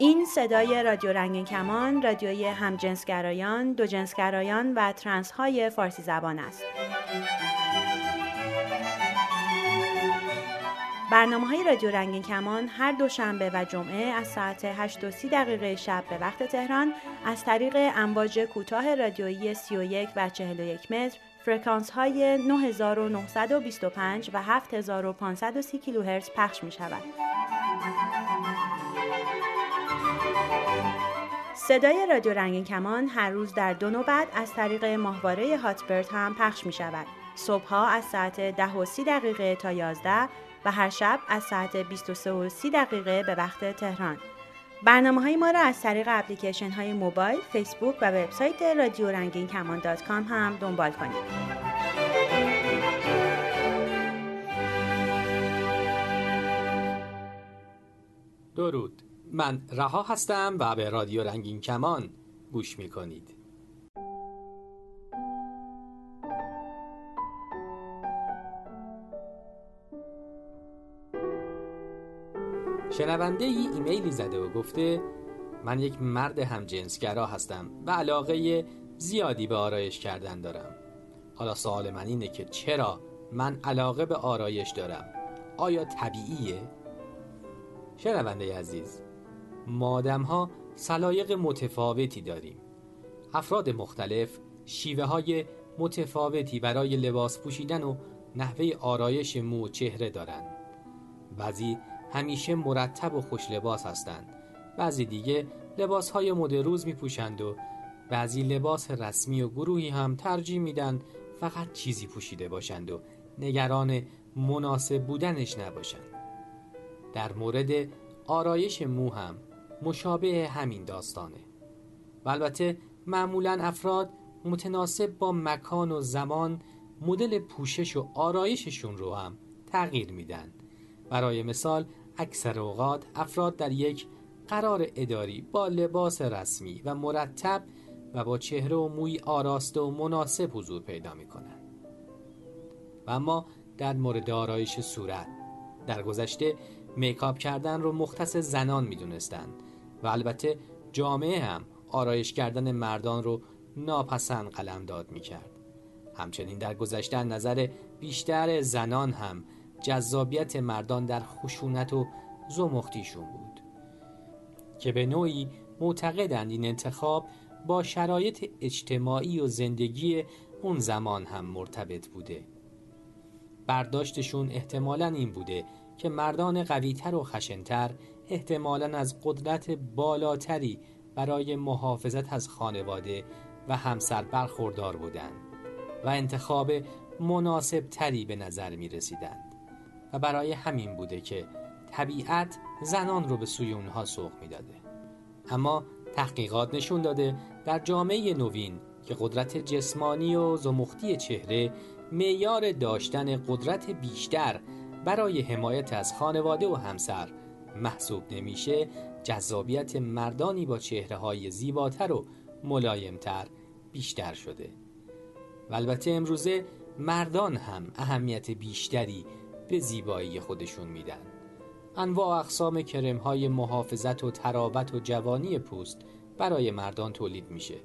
این صدای رادیو رنگین کمان رادیوی همجنسگرایان، دوجنسگرایان و ترنس های فارسی زبان است. برنامه های رادیو رنگین کمان هر دوشنبه و جمعه از ساعت 8 و 30 دقیقه شب به وقت تهران از طریق امواج کوتاه رادیویی 31 و 41 متر فرکانس های 9925 و 7530 کیلوهرتز پخش می شود. صدای رادیو رنگین کمان هر روز در دو نوبت از طریق ماهواره هاتبرد هم پخش می شود. صبحها از ساعت 10 و 30 دقیقه تا 11 و هر شب از ساعت 23 و 30 دقیقه به وقت تهران. برنامه های ما را از طریق اپلیکیشن های موبایل، فیسبوک و وبسایت رادیو رنگین کمان دات کام هم دنبال کنید. درود من رها هستم و به رادیو رنگین کمان گوش می کنید شنونده ای ایمیلی زده و گفته من یک مرد همجنسگرا هستم و علاقه زیادی به آرایش کردن دارم. حالا سوال من اینه که چرا من علاقه به آرایش دارم؟ آیا طبیعیه؟ شنونده عزیز ما ها سلایق متفاوتی داریم. افراد مختلف شیوه های متفاوتی برای لباس پوشیدن و نحوه آرایش مو و چهره دارند بعضی همیشه مرتب و خوش لباس هستند. بعضی دیگه لباس های مد روز می پوشند و بعضی لباس رسمی و گروهی هم ترجیح میدن فقط چیزی پوشیده باشند و نگران مناسب بودنش نباشند. در مورد آرایش مو هم مشابه همین داستانه. و البته معمولا افراد متناسب با مکان و زمان مدل پوشش و آرایششون رو هم تغییر میدن. برای مثال اکثر اوقات افراد در یک قرار اداری با لباس رسمی و مرتب و با چهره و موی آراسته و مناسب حضور پیدا می و اما در مورد آرایش صورت در گذشته میکاپ کردن رو مختص زنان می و البته جامعه هم آرایش کردن مردان رو ناپسند قلم داد می کرد. همچنین در گذشته نظر بیشتر زنان هم جذابیت مردان در خشونت و زمختیشون بود که به نوعی معتقدند این انتخاب با شرایط اجتماعی و زندگی اون زمان هم مرتبط بوده برداشتشون احتمالا این بوده که مردان قویتر و خشنتر احتمالا از قدرت بالاتری برای محافظت از خانواده و همسر برخوردار بودند و انتخاب مناسب تری به نظر می رسیدند و برای همین بوده که طبیعت زنان رو به سوی اونها سوق می‌داده. اما تحقیقات نشون داده در جامعه نوین که قدرت جسمانی و زمختی چهره معیار داشتن قدرت بیشتر برای حمایت از خانواده و همسر. محسوب نمیشه جذابیت مردانی با چهره های زیباتر و ملایمتر بیشتر شده. و البته امروزه مردان هم اهمیت بیشتری به زیبایی خودشون میدن. انواع اقسام کرم های محافظت و تراوت و جوانی پوست برای مردان تولید میشه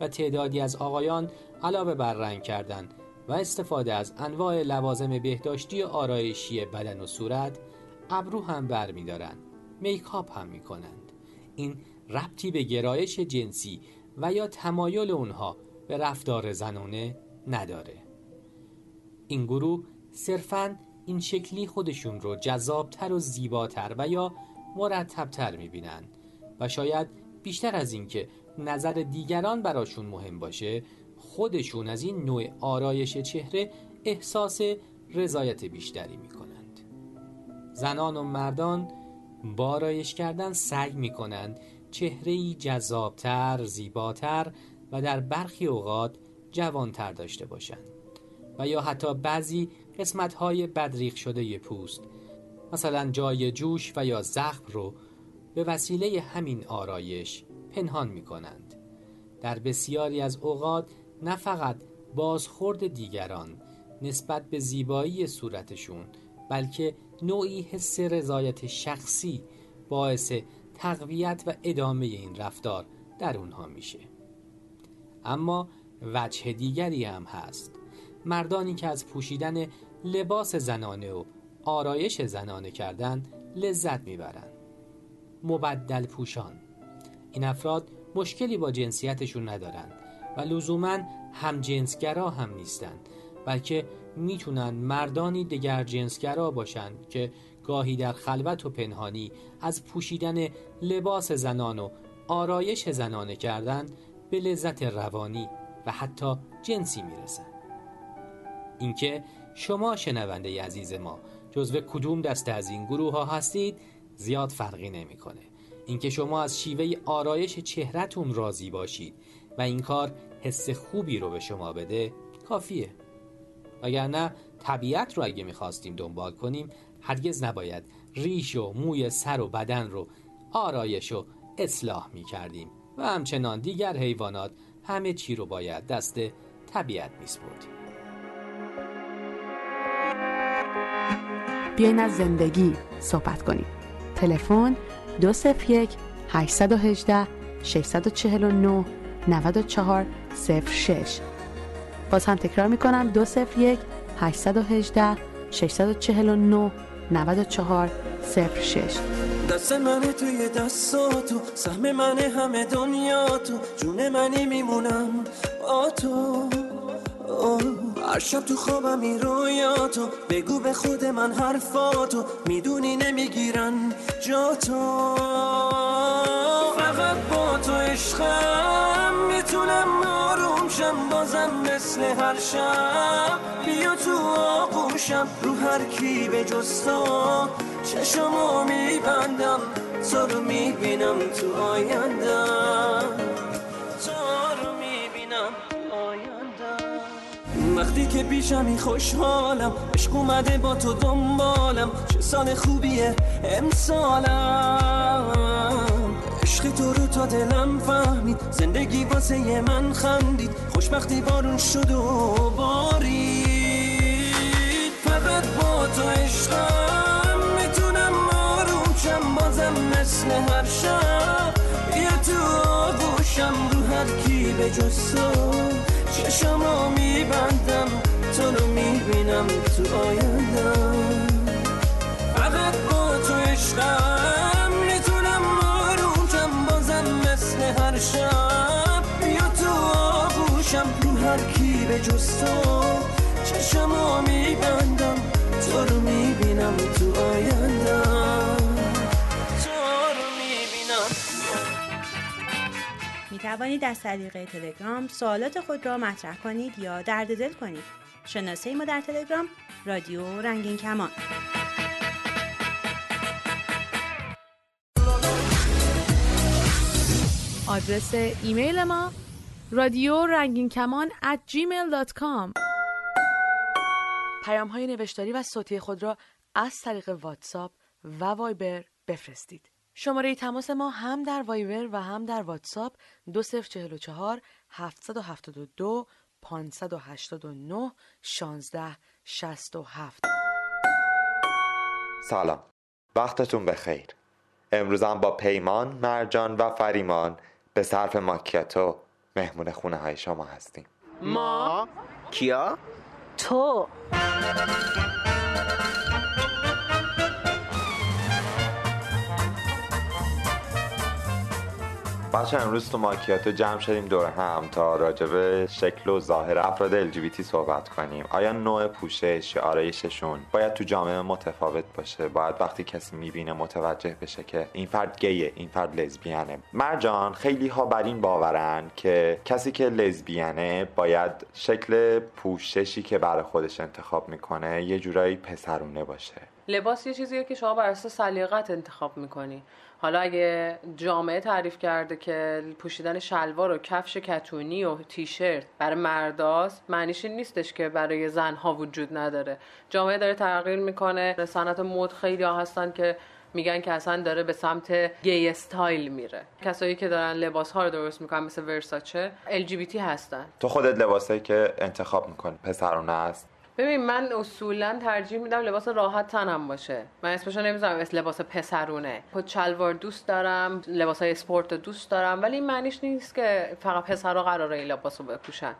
و تعدادی از آقایان علاوه بر رنگ کردن و استفاده از انواع لوازم بهداشتی آرایشی بدن و صورت ابرو هم بر میدارند میکاپ هم می‌کنند این ربطی به گرایش جنسی و یا تمایل اونها به رفتار زنانه نداره. این گروه صرفاً این شکلی خودشون رو جذابتر و زیباتر و یا مرتبتر می‌بینن و شاید بیشتر از اینکه نظر دیگران براشون مهم باشه خودشون از این نوع آرایش چهره احساس رضایت بیشتری می‌کنند. زنان و مردان با آرایش کردن سعی می‌کنند چهره جذابتر، زیباتر و در برخی اوقات جوانتر داشته باشند و یا حتی بعضی قسمت های بدریق شده پوست مثلا جای جوش و یا زخم رو به وسیله همین آرایش پنهان می کنند در بسیاری از اوقات نه فقط بازخورد دیگران نسبت به زیبایی صورتشون بلکه نوعی حس رضایت شخصی باعث تقویت و ادامه این رفتار در اونها میشه. اما وجه دیگری هم هست. مردانی که از پوشیدن لباس زنانه و آرایش زنانه کردن لذت می‌برند. مبدل پوشان. این افراد مشکلی با جنسیتشون ندارند. و لزوما هم جنسگرا هم نیستند بلکه می‌تونن مردانی دگر جنسگرا باشند که گاهی در خلوت و پنهانی از پوشیدن لباس زنان و آرایش زنانه کردن به لذت روانی و حتی جنسی می‌رسند اینکه شما شنونده عزیز ما جزو کدوم دسته از این گروه ها هستید زیاد فرقی نمی‌کنه. اینکه شما از شیوه آرایش چهرتون راضی باشید و این کار حس خوبی رو به شما بده کافیه. وگرنه طبیعت رو اگه می‌خواستیم دنبال کنیم هرگز نباید ریش و موی سر و بدن رو آرایش و اصلاح می‌کردیم و همچنان دیگر حیوانات همه چی رو باید دست طبیعت میسپردیم. بیاین از زندگی صحبت کنیم. تلفن 201 818 649 94 06 باز هم تکرار می‌کنم 201 818 649 94 06 دست منه توی دستاتو سهم منه همه دنیا تو جون منی میمونم با تو. هر شب تو خوابم این رویاتو بگو به خود من حرفاتو می‌دونی نمی‌گیرن جا تو فقط با تو عشقم. می‌تونم آروم شم بازم مثل هر شب. بیا تو آغوشم رو هر کی به جز تو. چشمو میبندم تو رو می‌بینم تو آیندم وقتی که پیشمی خوشحالم عشق اومده با تو دنبالم. چه سال خوبیه امسالم. عشق تو رو تا دلم فهمید. زندگی واسه من خندید. خوشبختی بارون شد و بارید. فقط با تو عشقم می‌تونم آروم شم. بازم مثل هر شب. یه تو آغوشم رو هر کی به جز چشمو میبندم. تو رو می‌بینم تو آیندم به چشمو میبندم تو رو می‌بینم تو آیندم می توانید از طریق تلگرام سوالات خود را مطرح کنید یا درد دل کنید. شناسه ما در تلگرام رادیو رنگین کمان. آدرس ایمیل ما رادیو رنگین کمان at gmail.com پیام های نوشتاری و صوتی خود را از طریق واتساپ و وایبر بفرستید. شماره تماس ما هم در وایبر و هم در واتساپ 2044 772 589 16 67 سلام. وقتتون بخیر. امروزم با پیمان، مرجان و فریمان به صرف ماکیاتو مهمون خونه های شما هستیم. ما؟ کیا؟ تو. بچه امروز تو ماکیاتو جمع شدیم دور هم تا راجب شکل و ظاهر افراد LGBT صحبت کنیم. آیا نوع پوشش یا آرایششون باید تو جامعه متفاوت باشه؟ باید وقتی کسی می‌بینه متوجه بشه که این فرد گیه این فرد لزبیانه مرجان خیلی ها بر این باورن که کسی که لزبیانه باید شکل پوششی که برای خودش انتخاب می‌کنه یه جورایی پسرونه باشه. لباس یه چیزیه که شما بر اساس سلیقت انتخاب می‌کنی. حالا اگه جامعه تعریف کرده که پوشیدن شلوار و کفش کتونی و تیشرت برای مرداست معنیش این نیستش که برای زنها وجود نداره. جامعه داره تغییر می‌کنه. صنعت مد خیلی ها هستن که میگن که اصلا داره به سمت گی استایل میره. کسایی که دارن لباس ها رو درست می‌کنن مثل ورساچه ال هستن. تو خودت لباسایی که انتخاب می‌کنی پسرونه است ببین من اصولا ترجیح میدم لباس راحت تنم باشه. من اسمشو نمی‌ذارم لباس پسرونه. خود شلوار دوست دارم لباس های اسپورت دوست دارم ولی این معنیش نیست که فقط پسرها قراره این لباس رو بپوشن.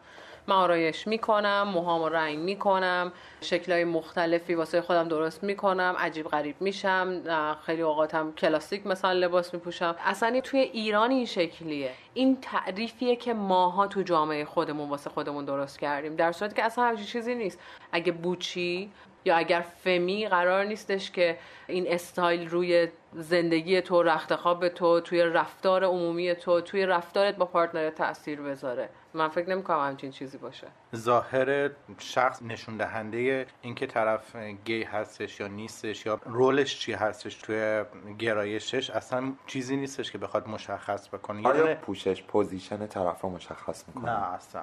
من آرایش می‌کنم موهام رنگ می‌کنم شکلهای مختلفی واسه خودم درست می‌کنم عجیب غریب میشم خیلی اوقاتم کلاسیک مثلا لباس میپوشم. اصلا توی ایران این شکلیه. این تعریفیه که ماها تو جامعه خودمون واسه خودمون درست کردیم. در صورتی که اصلا همچین چیزی نیست. اگه butch ی یا اگر femme ی قرار نیستش که این استایل روی زندگی تو رخت خواب تو توی رفتار عمومی تو توی رفتارت با partner تاثیر بذاره. من فکر نمی‌کنم همچین چیزی باشه. ظاهر شخص نشون دهنده اینکه طرف گی هستش یا نیستش یا role ش چی هستش توی گرایشش اصلا چیزی نیستش که بخواد مشخص بکنه. آیا پوشش position طرف رو مشخص می‌کنه؟ نه اصلا.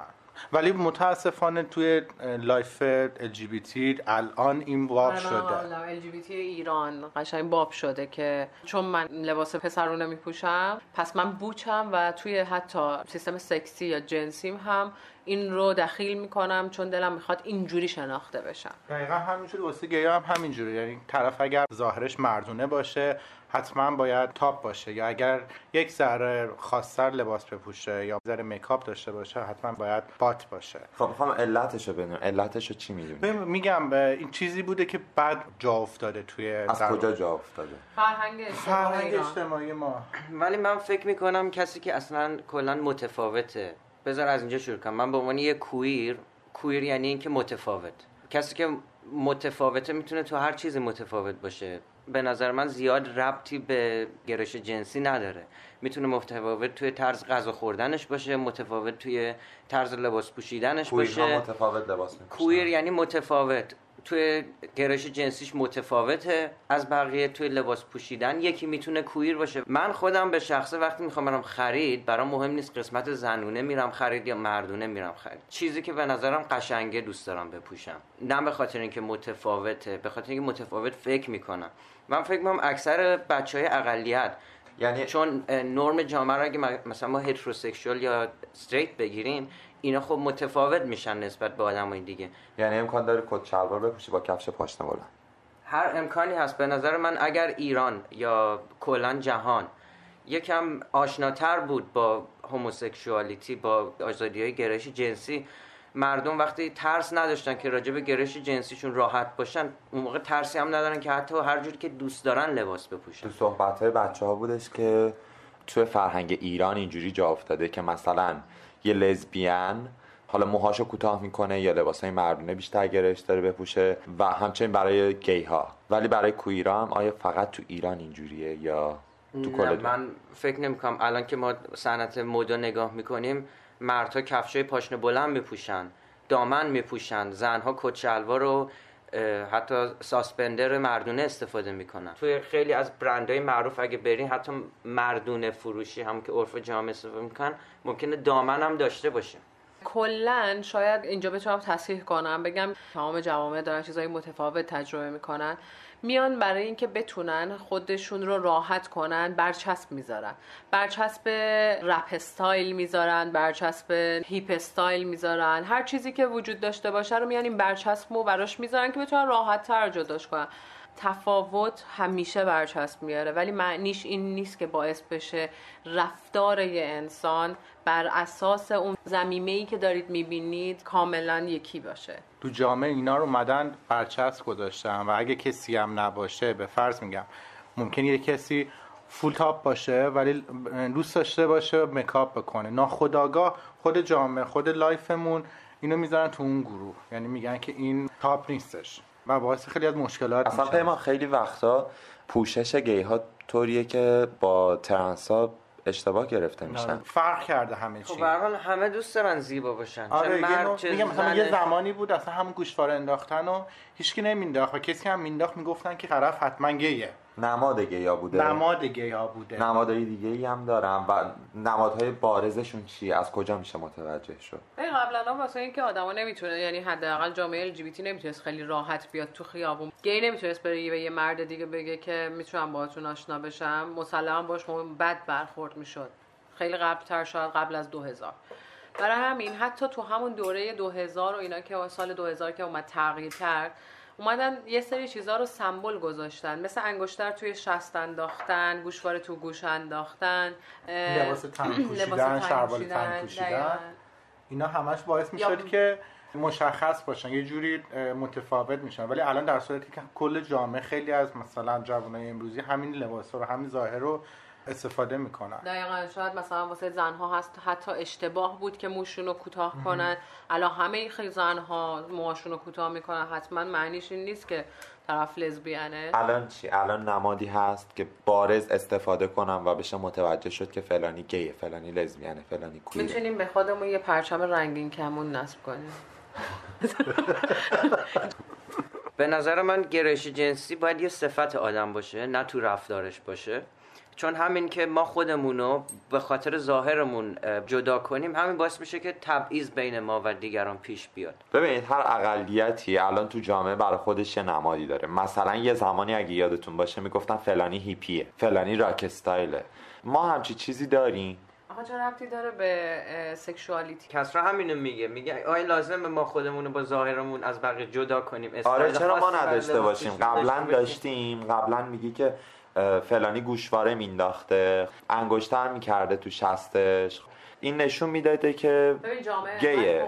ولی متاسفانه توی life LGBT الان این باب شده. LGBT ایران قشنگ باب شده که چون من لباس پسرونه میپوشم پس من butch م و توی حتی سیستم سکسی یا جنسیم هم این رو دخیل می‌کنم چون دلم می‌خواد اینجوری شناخته بشم. دقیقا همینجوری. واسه گیا هم همینجوری. یعنی طرف اگر ظاهرش مردونه باشه حتما باید top باشه. یا اگر یک ذره خاصتر لباس بپوشه یا ذره میکاپ داشته باشه حتما باید بات باشه. خب می‌خوام علتش رو بدونم علتش رو چی می‌دونی؟ میگم این چیزی بوده که بعد جا افتاده توی از کجا جا افتاده؟ فرهنگ فرهنگ اجتماعی ما. ولی من فکر می‌کنم کسی که اصلا کلا متفاوته. بذار از اینجا شروع کنم. من به عنوان یه کویر کویر یعنی اینکه متفاوت. کسی که متفاوته می‌تونه تو هر چیزی متفاوت باشه. به نظر من زیاد ربطی به گرایش جنسی نداره. می‌تونه متفاوت توی طرز غذا خوردنش باشه متفاوت توی طرز لباس پوشیدنش باشه. متفاوت لباس کویر یعنی متفاوت. توی گرایش جنسیش متفاوته. از بقیه توی لباس پوشیدن یکی می‌تونه کویر باشه. من خودم به شخصه وقتی می‌خوام برم خرید برام مهم نیست قسمت زنونه میرم خرید یا مردونه میرم خرید. چیزی که به نظرم قشنگه دوست دارم بپوشم. نه به خاطر اینکه متفاوته به خاطر اینکه متفاوت فکر می‌کنم. من فکر می‌کنم اکثر بچه های اقلیت یعنی چون نرم جامعه رو اگه مثلا ما هتروسکشوال یا استریت بگیریم اینا خب متفاوت میشن نسبت به آدمای دیگه. یعنی امکان داره کت شلوار بپوشی با کفش پاشنه بلند. هر امکانی هست. به نظر من اگر ایران یا کلا جهان یکم آشناتر بود با هوموسکشوالیتی با آزادی های گرایش جنسی مردم وقتی ترس نداشتن که راجع به گرایش جنسیشون راحت باشن اون موقع ترسی هم ندارن که حتی هر جوری که دوست دارن لباس بپوشن. تو صحبت های بچه ها بودش که توی فرهنگ ایران اینجوری جا افتاده که مثلا یه لزبیان حالا موهاشو کوتاه می‌کنه یا لباسای مردونه بیشتر گرایش داره بپوشه و همچنین برای گی ها ولی برای کویرا هم آیا فقط تو ایران اینجوریه یا تو کل من فکر نمی‌کنم. الان که ما صنعت مد نگاه می‌کنیم مردها کفشای پاشنه بلند میپوشن دامن میپوشن زنها کت شلوار رو حتی suspender مردونه استفاده می‌کنن. توی خیلی از برندهای معروف اگه برین حتی مردونه فروشی هم که عرف جامعه استفاده می‌کنن ممکنه دامن هم داشته باشه. کلا شاید اینجا بتونم تصحیح کنم بگم تمام جوامع دارن چیزهای متفاوت تجربه می‌کنن. میان برای اینکه بتونن خودشون رو راحت کنن برچسب می‌ذارن. برچسب rap style می‌ذارن برچسب hip style می‌ذارن. هر چیزی که وجود داشته باشه رو میان این برچسب رو براش می‌ذارن که بتونن راحت تر جداش کنن. تفاوت همیشه برچسب میاره. ولی معنیش این نیست که باعث بشه رفتار یه انسان بر اساس اون ضمیمه ای که دارید می‌بینید کاملا یکی باشه. تو جامعه اینا رو اومدن برچسب گذاشتن و اگه کسی هم نباشه به فرض میگم ممکن یه کسی full top باشه ولی دوست داشته باشه makeup بکنه. ناخودآگاه خود جامعه خود life مون اینو می‌ذارن تو اون گروه. یعنی میگن که این top نیستش. و باعث خیلی از مشکلات اصلا پیما خیلی وقتا پوشش گی ها طوریه که با ترنس ها اشتباه گرفته میشن. فرق کرده همه چی. خب همه دوست دارن زیبا باشن. آره یه میگم مثلا یه زمانی بود اصلا همون گوشواره انداختن و هیچکی نمینداخت و کسی هم مینداخت می‌گفتن که طرف حتما گیه. نماد گیا بوده. نماد گیا بوده. نمادهای دیگه ای هم دارم و نمادهای بارزشون چی از کجا میشه متوجه شد؟ قبلا واسه اینکه آدما نمی‌تونه یعنی حداقل جامعه ال جی نمی‌تونست خیلی راحت بیاد تو خیابون. گی نمی‌تونست بره به یه مرد دیگه بگه که می‌تونم باهاتون آشنا بشم. مسلما باش بد برخورد می‌شد. خیلی قبل تر شاید قبل از 2000 برای همین حتی تو همون دوره 2000 و اینا که سال 2000 که اومد تغییر کرد اومدن یه سری چیزها رو سمبل گذاشتن. مثل انگشتر توی شست انداختن گوشواره تو گوش انداختن لباس تن لباس پوشیدن شلوار پوشیدن، تن پوشیدن. اینا همش باعث می‌شد که مشخص باشن یه جوری متفاوت میشن. ولی الان در صورتی که کل جامعه خیلی از مثلا جوانای امروزی همین لباس رو همین ظاهر رو استفاده می‌کنن. دقیقا شاید مثلا واسه زنها هست حتی اشتباه بود که موشون رو کوتاه کنن. الان همه خیلی زنها موهاشون رو کوتاه می‌کنن. حتما معنیش این نیست که طرف لزبیانه الان چی؟ الان نمادی هست که بارز استفاده کنم و بشه متوجه شد که فلانی گیه فلانی لزبیانه فلانی کویره می‌تونیم به خودمون یه پرچم رنگین کمون نصب کنیم. به نظر من گرایش جنسی باید یه صفت آدم باشه نه تو رفتارش باشه. چون همین که ما خودمونو به خاطر ظاهرمون اه، جدا کنیم همین باعث میشه که تبعیض بین ما و دیگران پیش بیاد. ببینید هر اقلیتی الان تو جامعه برای خودش یه نمادی داره. مثلا یه زمانی اگه یادتون باشه می‌گفتن فلانی هیپیه فلانی راک استایله. ما همچی چیزی داریم؟ آقا چه ربطی داره به سکشوالیتی؟ کسرا همینو میگه. میگه آیا لازمه ما خودمون رو با ظاهرمون از بقیه جدا کنیم. آره چرا ما نداشته باشیم؟ قبلا؟ داشتیم. قبلا میگی که فلانی گوشواره مینداخته انگشتر می‌کرده تو شستش. این نشون می‌داده که جامعه گیه.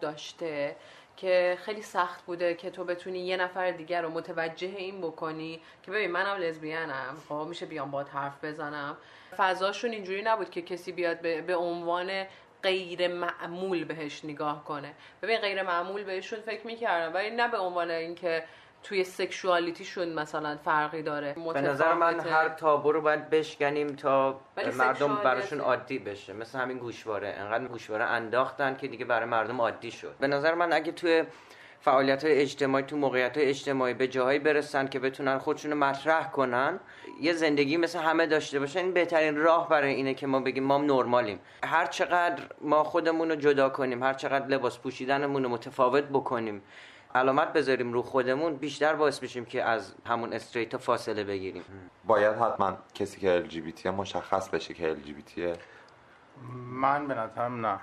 داشته که خیلی سخت بوده که تو بتونی یه نفر دیگر رو متوجه این بکنی که ببین منم لزبیانم خب میشه بیام باهات حرف بزنم. فضاشون اینجوری نبود که کسی بیاد به, به عنوان غیر معمول بهش نگاه کنه. ببین غیر معمول بهشون فکر می‌کردم ولی نه به عنوان اینکه توی سکشوالیتیشون مثلا فرقی داره. به نظر من. هر تابو رو باید بشکنیم تا مردم براشون عادی بشه. مثل همین گوشواره. انقدر گوشواره انداختن که دیگه برای مردم عادی شد. به نظر من اگه توی فعالیت های اجتماعی تو موقعیت های اجتماعی به جاهایی برسن که بتونن خودشون رو مطرح کنن یه زندگی مثل همه داشته باشن این بهترین راه برای اینه که ما بگیم ما نرمالیم. هر چقدر ما خودمون رو جدا کنیم هر چقدر لباس پوشیدنمون رو متفاوت بکنیم علامت بذاریم رو خودمون بیشتر باعث میشیم که از همون استریتا فاصله بگیریم. باید حتما کسی که LGBT مشخص بشه که LGBT من به نظرم نه.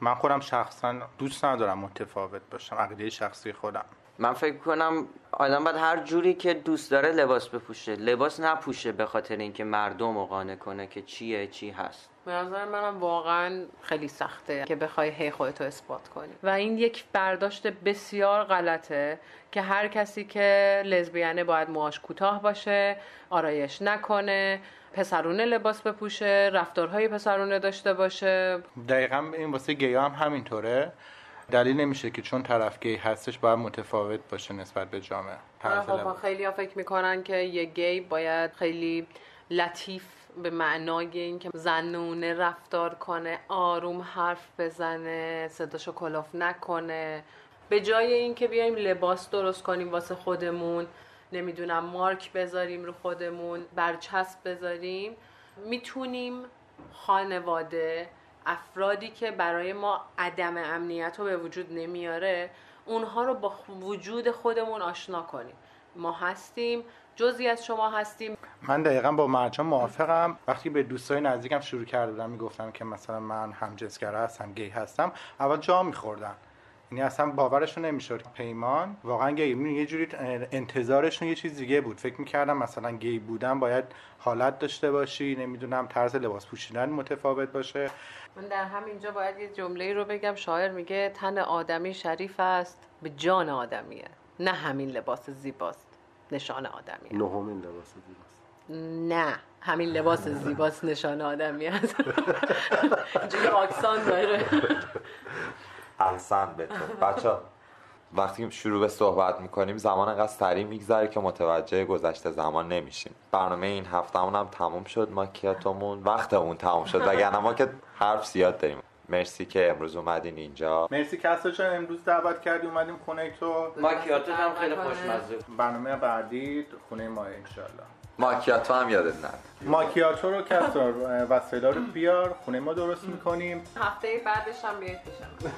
من خودم شخصا دوست ندارم متفاوت باشم عقیده شخصی خودم. من فکر کنم آدم باید هر جوری که دوست داره لباس بپوشه. لباس نپوشه به خاطر اینکه مردم رو قانع کنه که چیه چی هست. به نظر منم واقعا خیلی سخته که بخوای هی خودتو اثبات کنی. و این یک برداشت بسیار غلطه که هر کسی که لزبیانه باید موهاش کوتاه باشه آرایش نکنه پسرونه لباس بپوشه رفتارهای پسرونه داشته باشه. دقیقا این واسه گیا هم همینطوره. دلیل نمیشه که چون طرف گی هستش باید متفاوت باشه نسبت به جامعه خب لباس. خیلی ها فکر می‌کنن که یه گی باید خیلی لطیف به معنای اینکه زنونه رفتار کنه آروم حرف بزنه صداشو کلاف نکنه به جای اینکه بیایم لباس درست کنیم واسه خودمون نمی‌دونم مارک بذاریم رو خودمون برچسب بذاریم می‌تونیم خانواده افرادی که برای ما عدم امنیت رو به وجود نمیاره اونها رو با وجود خودمون آشنا کنیم. ما هستیم جزی از شما هستیم. من دقیقا با مرجان موافقم. وقتی به دوستای نزدیکم شروع کرده بودم می‌گفتم که مثلا من همجنسگرا هستم گی هستم اول جا میخوردن یعنی اصلا باورشون نمی‌شد. پیمان واقعا گی می- یه جوری انتظارشون یه چیز دیگه بود. فکر می‌کردم مثلا گی بودن باید حالت داشته باشی نمی‌دونم طرز لباس پوشیدن متفاوت باشه. من در همینجا باید یه جمله رو بگم. شاعر میگه تن آدمی شریف است به جان آدمیه. نه همین لباس زیباست نشان آدمیه. نهمین لباس زیباست. نه همین لباس زیباست نشان آدمی است اینجوری آکسان داره. احسن به تو. بچه وقتی که شروع به صحبت می‌کنیم زمان انقدر سریع میگذره که متوجه گذشته زمان نمیشیم. برنامه این هفتهمون هم تموم شد ماکیاتمون وقتمون تموم شد. وگرنه ما که حرف زیاد داریم. مرسی که امروز اومدین اینجا. مرسی کسا جان امروز دعوت کردی اومدیم خونه تو. ماکیاتو هم خیلی خوشمزه. برنامه بعدی خونه ما انشالله ماکیاتو هم یادت نره. ماکیاتو رو کسا وسایلا رو بیار خونه ما درست می‌کنیم. هفته بعدش هم بیاید پیشم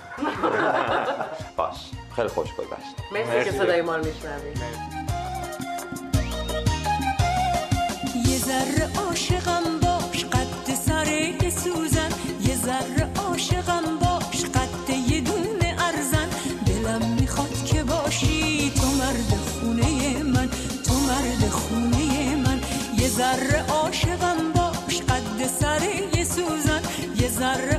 باش. خیلی خوش گذشت. مرسی که صدای ما رو میشنوید یه ذره عاشقم باش ذره عاشقم باش قد سر یه سوزن یه ذره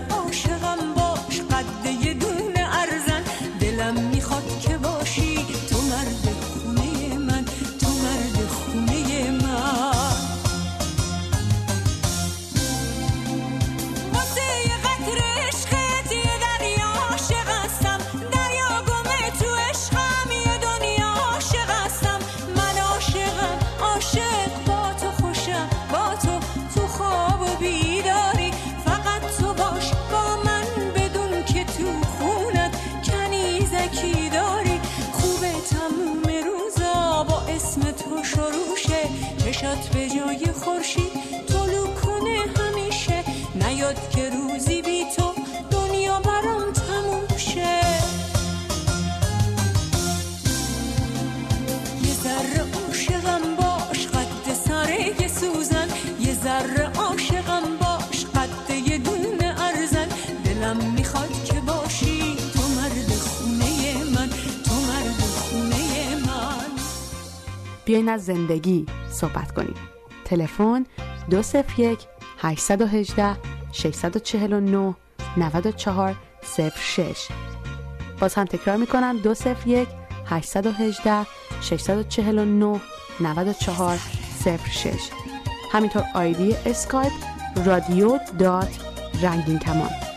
چشات به جای خورشید. طلوع کنه همیشه. نیاد که روزی بی تو. دنیا برام تموم شه. یه ذره عاشقم باش قد سر یه سوزن. یه ذره عاشقم باش قد یه دونه ارزن. دلم می‌خواد که باشی تو مرد خونه من. تو مرد خونه من. بیاین از زندگی. صحبت کنیم. تلفن 201 818 649 94 06 باز هم تکرار می‌کنم 201 818 649 94 06 همینطور آیدی اسکایپ رادیو dot رنگین کمان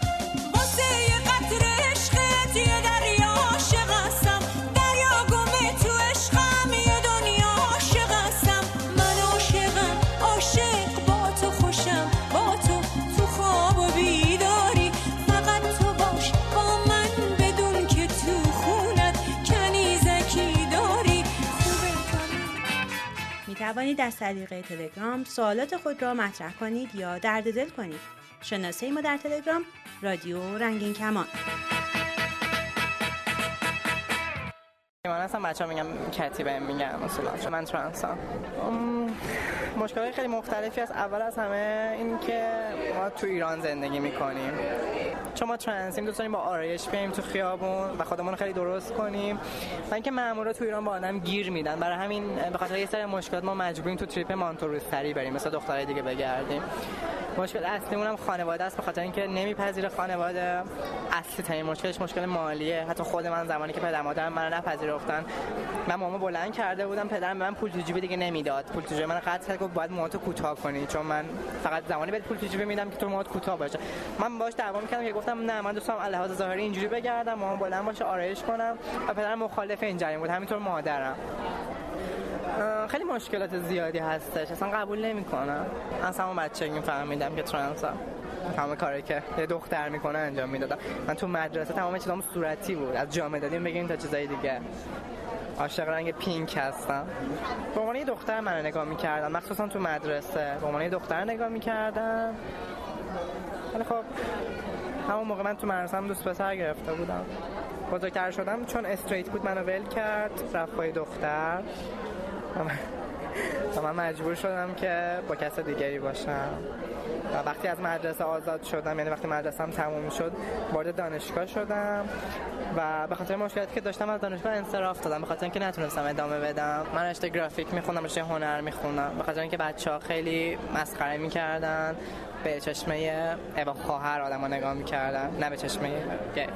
توانید از طریق تلگرام سوالات خود را مطرح کنید یا درد دل کنید. شناسه ما در تلگرام رادیو رنگین کمان. من اصلا بچه ها میگم کتی بهم میگن اصولا من ترانسم مشکل خیلی مختلفی از اول از همه این که ما تو ایران زندگی می‌کنیم. چون ما ترنسیم دوست داریم با آرایش بریم تو خیابون و خودمون خیلی درست کنیم. و اینکه مامورا تو ایران با آدم گیر میدن. برای همین به خاطر یه سری مشکلات ما مجبوریم تو تریپ مانتوروستری بریم مثل دخترای دیگه بگردیم. مشکل اصلیمون هم خانواده است به خاطر اینکه نمیپذیره خانواده اصلی ترین مشکلش مشکل مالیه. حتی خود من زمانی که پدر مادرم منو نپذیرفتن من مامان بلند کرده بودم پدرم به من پول تو جیبی دیگه نمی‌داد. پول تو من قطع کرد گفت باید موهاتو کوتاه کنی. چون من فقط زمانی بهت پول تو میدم که تو موهات کوتاه باشه. من باش دعوا می‌کردم که گفتم نه من دوستم لحاظ ظاهری اینجوری بگردم مامان بلند باشه آرایش کنم. و پدرم مخالف این جریان بود. همینطور مادرم. خیلی مشکلات زیادی هستش. اصلا قبول نمی‌کنم. اصلا اون بچگی فهمیدم که ترانسم همه کاری که یه دختر می‌کنه انجام می‌دادم. من تو مدرسه تمام چیزام صورتی بود. از جامعه دادیم بگیم تا چیزای دیگه. عاشق رنگ پینک هستم. به عنوان یه دختر من نگاه می‌کردم مخصوصا تو مدرسه. به عنوان یه دختر نگاه می‌کردم ولی خب همون موقع من تو مدرسه هم دوست پسر گرفته بودم. بزرگتر شدم چون استریت بود منو ول کرد. رفت دختر. و من- مجبور شدم که با کس دیگری باشم. و وقتی از مدرسه آزاد شدم یعنی وقتی مدرسم تموم شد وارد دانشگاه شدم. و به خاطر مشکلاتی که داشتم از دانشگاه انصراف دادم. به خاطر اینکه نتونستم ادامه بدم. من رشته گرافیک میخوندم رشته هنر میخوندم. به خاطر اینکه بچه ها خیلی مسخره می‌کردن به چشمه اوا خواهر آدم نگاه می‌کردن. نه به چشمه گی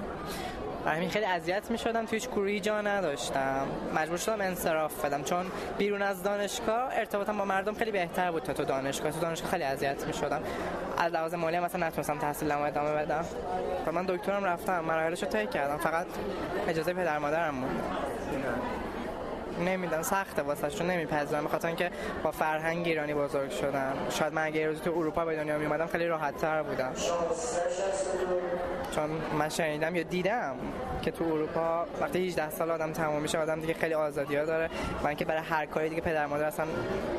برای همین خیلی اذیت می شدم تو هیچ گروهی جا نداشتم. مجبور شدم انصراف بدم. چون بیرون از دانشگاه ارتباطم با مردم خیلی بهتر بود تا تو دانشگاه. تو دانشگاه خیلی اذیت می شدم از لحاظ مالی مثلا نتونستم تحصیلمو ادامه بدم. و من دکترم رفتم. مراحلش رو کردم. فقط اجازه پدر مادرم بود. نمیدن سخته واسه چون نمیپذیرم. به خاطر اینکه با فرهنگ ایرانی بزرگ شدم. شاید من اگه روزی تو اروپا به دنیا می اومدم خیلی راحت تر بودم. چون من شنیدم یا دیدم که تو اروپا وقتی 18 سال آدم تمام میشه آدم دیگه خیلی آزادی ها داره. و اینکه برای هر کاری دیگه پدر مادر اصلا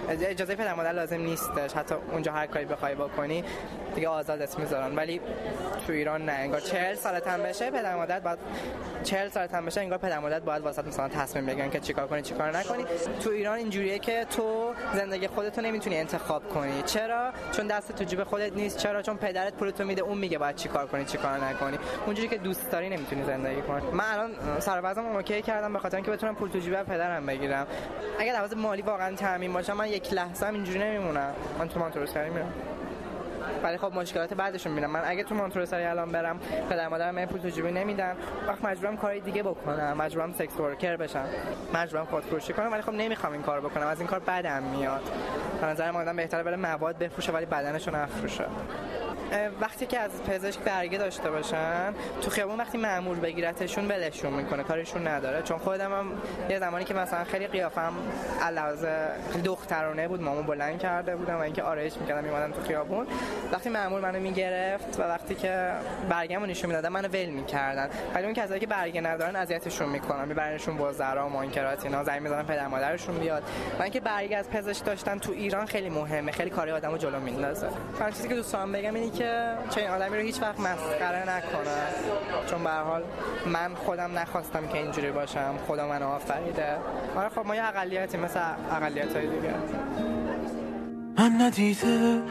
اجازه پدر مادر لازم نیستش. حتی اونجا هر کاری بخوای بکنی دیگه آزادت می‌ذارن. ولی تو ایران نه انگار 40 سالت هم بشه پدر مادر باید 40 سالت هم بشه انگار پدر مادر باید واسط مثلا تصمیم بگیرن که چیکار کنی چیکار نکنی. تو ایران اینجوریه که تو زندگی خودتو نمی‌تونی انتخاب کنی. چرا؟ چون دست تو جیب خودت نیست. چرا؟ چون پدرت پولتو میده اون میگه باید چیکار کنی چیکار نکنی. می‌کنی اونجوری که دوست داری نمی‌تونی زندگی کنی. من الان سر اوکی کردم به خاطر اینکه بتونم پول تو جیب پدرم بگیرم. اگر لحاظ مالی واقعا تامین باشه من یک لحظه هم اینجوری نمیمونم. من تو مانتورسری میرم. ولی خب مشکلات بعدشون میرم. من اگه تو مونترسری الان برم پدر مادرم من پول تو جیبی نمیدن وقت مجبورم کاری دیگه بکنم. مجبورم سکس ورکر بشم. مجبورم خودفروشی کنم ولی خب نمی‌خوام این کار بکنم. از این کار بدم میاد. به نظر من آدم بهتره بره مواد بفروشه ولی بدنشو نفروشه وقتی که از پزشک برگه داشته باشن تو خیابون وقتی مأمور بگیرتشون ولشون می‌کنه کارشون نداره. چون خودم هم یه زمانی که مثلا خیلی قیافم علاوه دخترانه بود مامو بلند کرده بودم و اینکه آرایش می‌کردم میمادم تو خیابون. وقتی مأمور منو می‌گرفت و وقتی که برگه‌مو نشون می‌دادن منو ول می‌کردن. ولی اون کسایی که برگه ندارن اذیتشون می‌کنن. میبرنشون وزرا و منکرات اینا زنگ می‌زنن پدر مادرشون بیاد. و اینکه برگه از پزشک داشتن تو ایران خیلی مهمه. خیلی کاری آدمو جلو میندازه. من چیزی که دوست دارم بگم اینه که چنین آدمی رو هیچ وقت مسخره نکنه. چون به حال من خودم نخواستم که اینجوری باشم. خدا منو آفریده. آره خب ما یه اقلیتی مثل اقلیت‌های دیگه. من ندیده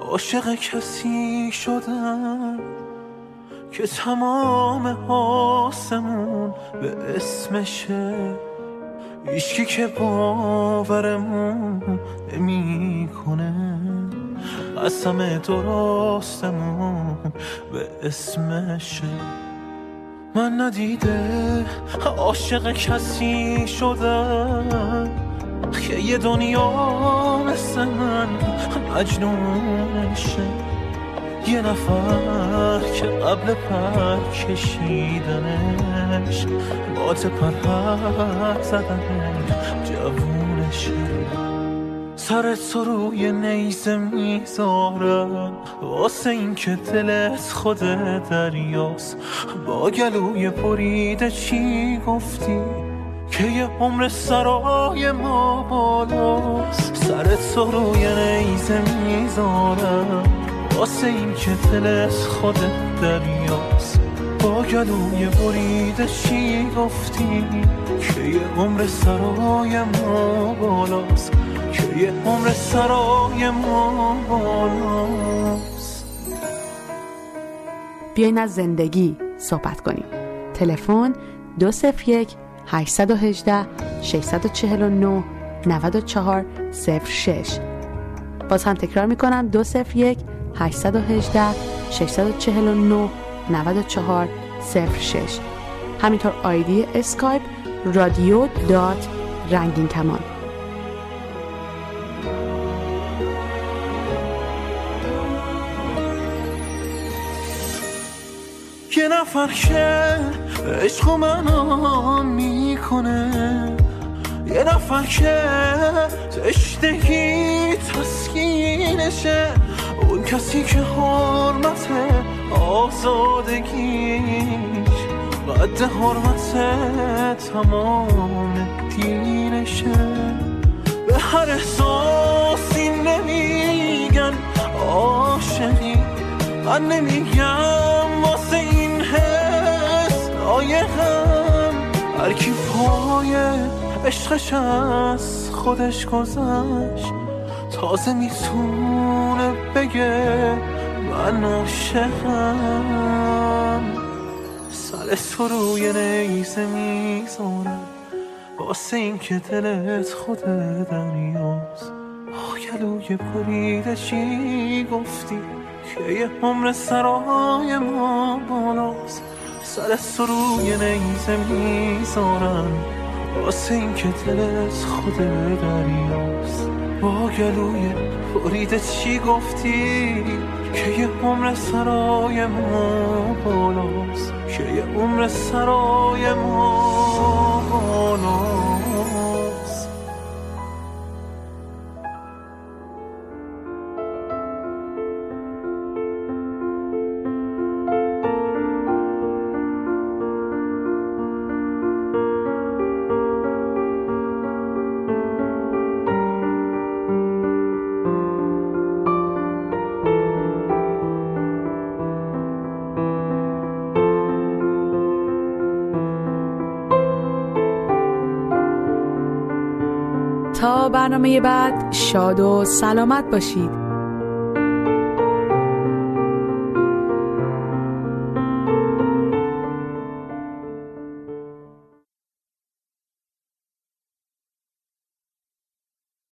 عاشق کسی شدم که تمام آسمون به اسمشه. هیچکی که باورمون نمی‌کنه قسم درستمون به اسمشه. من ندیده عاشق کسی شدم که یه دنیا مثل من مجنونشه. یه نفر که قبل پر کشیدنش بات پر زدنش جوونشه. سر تو روی نیزه می‌ذارم واسه این که دلت خود دریاست. با گلوی بریده چی گفتی؟ که یه عمر سرای ما بالاست. سر تو روی نیزه می‌ذارم واسه این که دلت خود دریاست. با گلوی بریده چی گفتی؟ که یه عمر سرای ما بالاست که یه عمر سرای ما بالاست. بیاین از زندگی صحبت کنیم. تلفن 201 818 649 94 06 باز هم تکرار می‌کنم 201 818 649 94 06 همینطور آیدی اسکایپ رادیو dot رنگین کمان. یه نفر که عشق و منان می‌کنه. یه نفر که تشنگی تسکینشه. اون کسی که حرمت آزادگیش. قد حرمت تمام دینشه به هر احساسی نمیگن عاشقی. من نمیگم واسه این حس لایقم هر کی پای عشقش از خودش گذشت. تازه می‌تونه بگه من عاشقم. سر تو روی نیزه می‌ذارم. واسه این که دلت خود دریاست گلوی بریده چی گفتی؟ که یه عمر سرای ما بالاست. سر تو روی نیزه می‌ذارم. واسه این که دلت خود دریاست با گلوی بریده چی گفتی؟ که یه عمر سرای ما بالاست که یه عمر سرای ما بالاست. برنامه بعد شاد و سلامت باشید.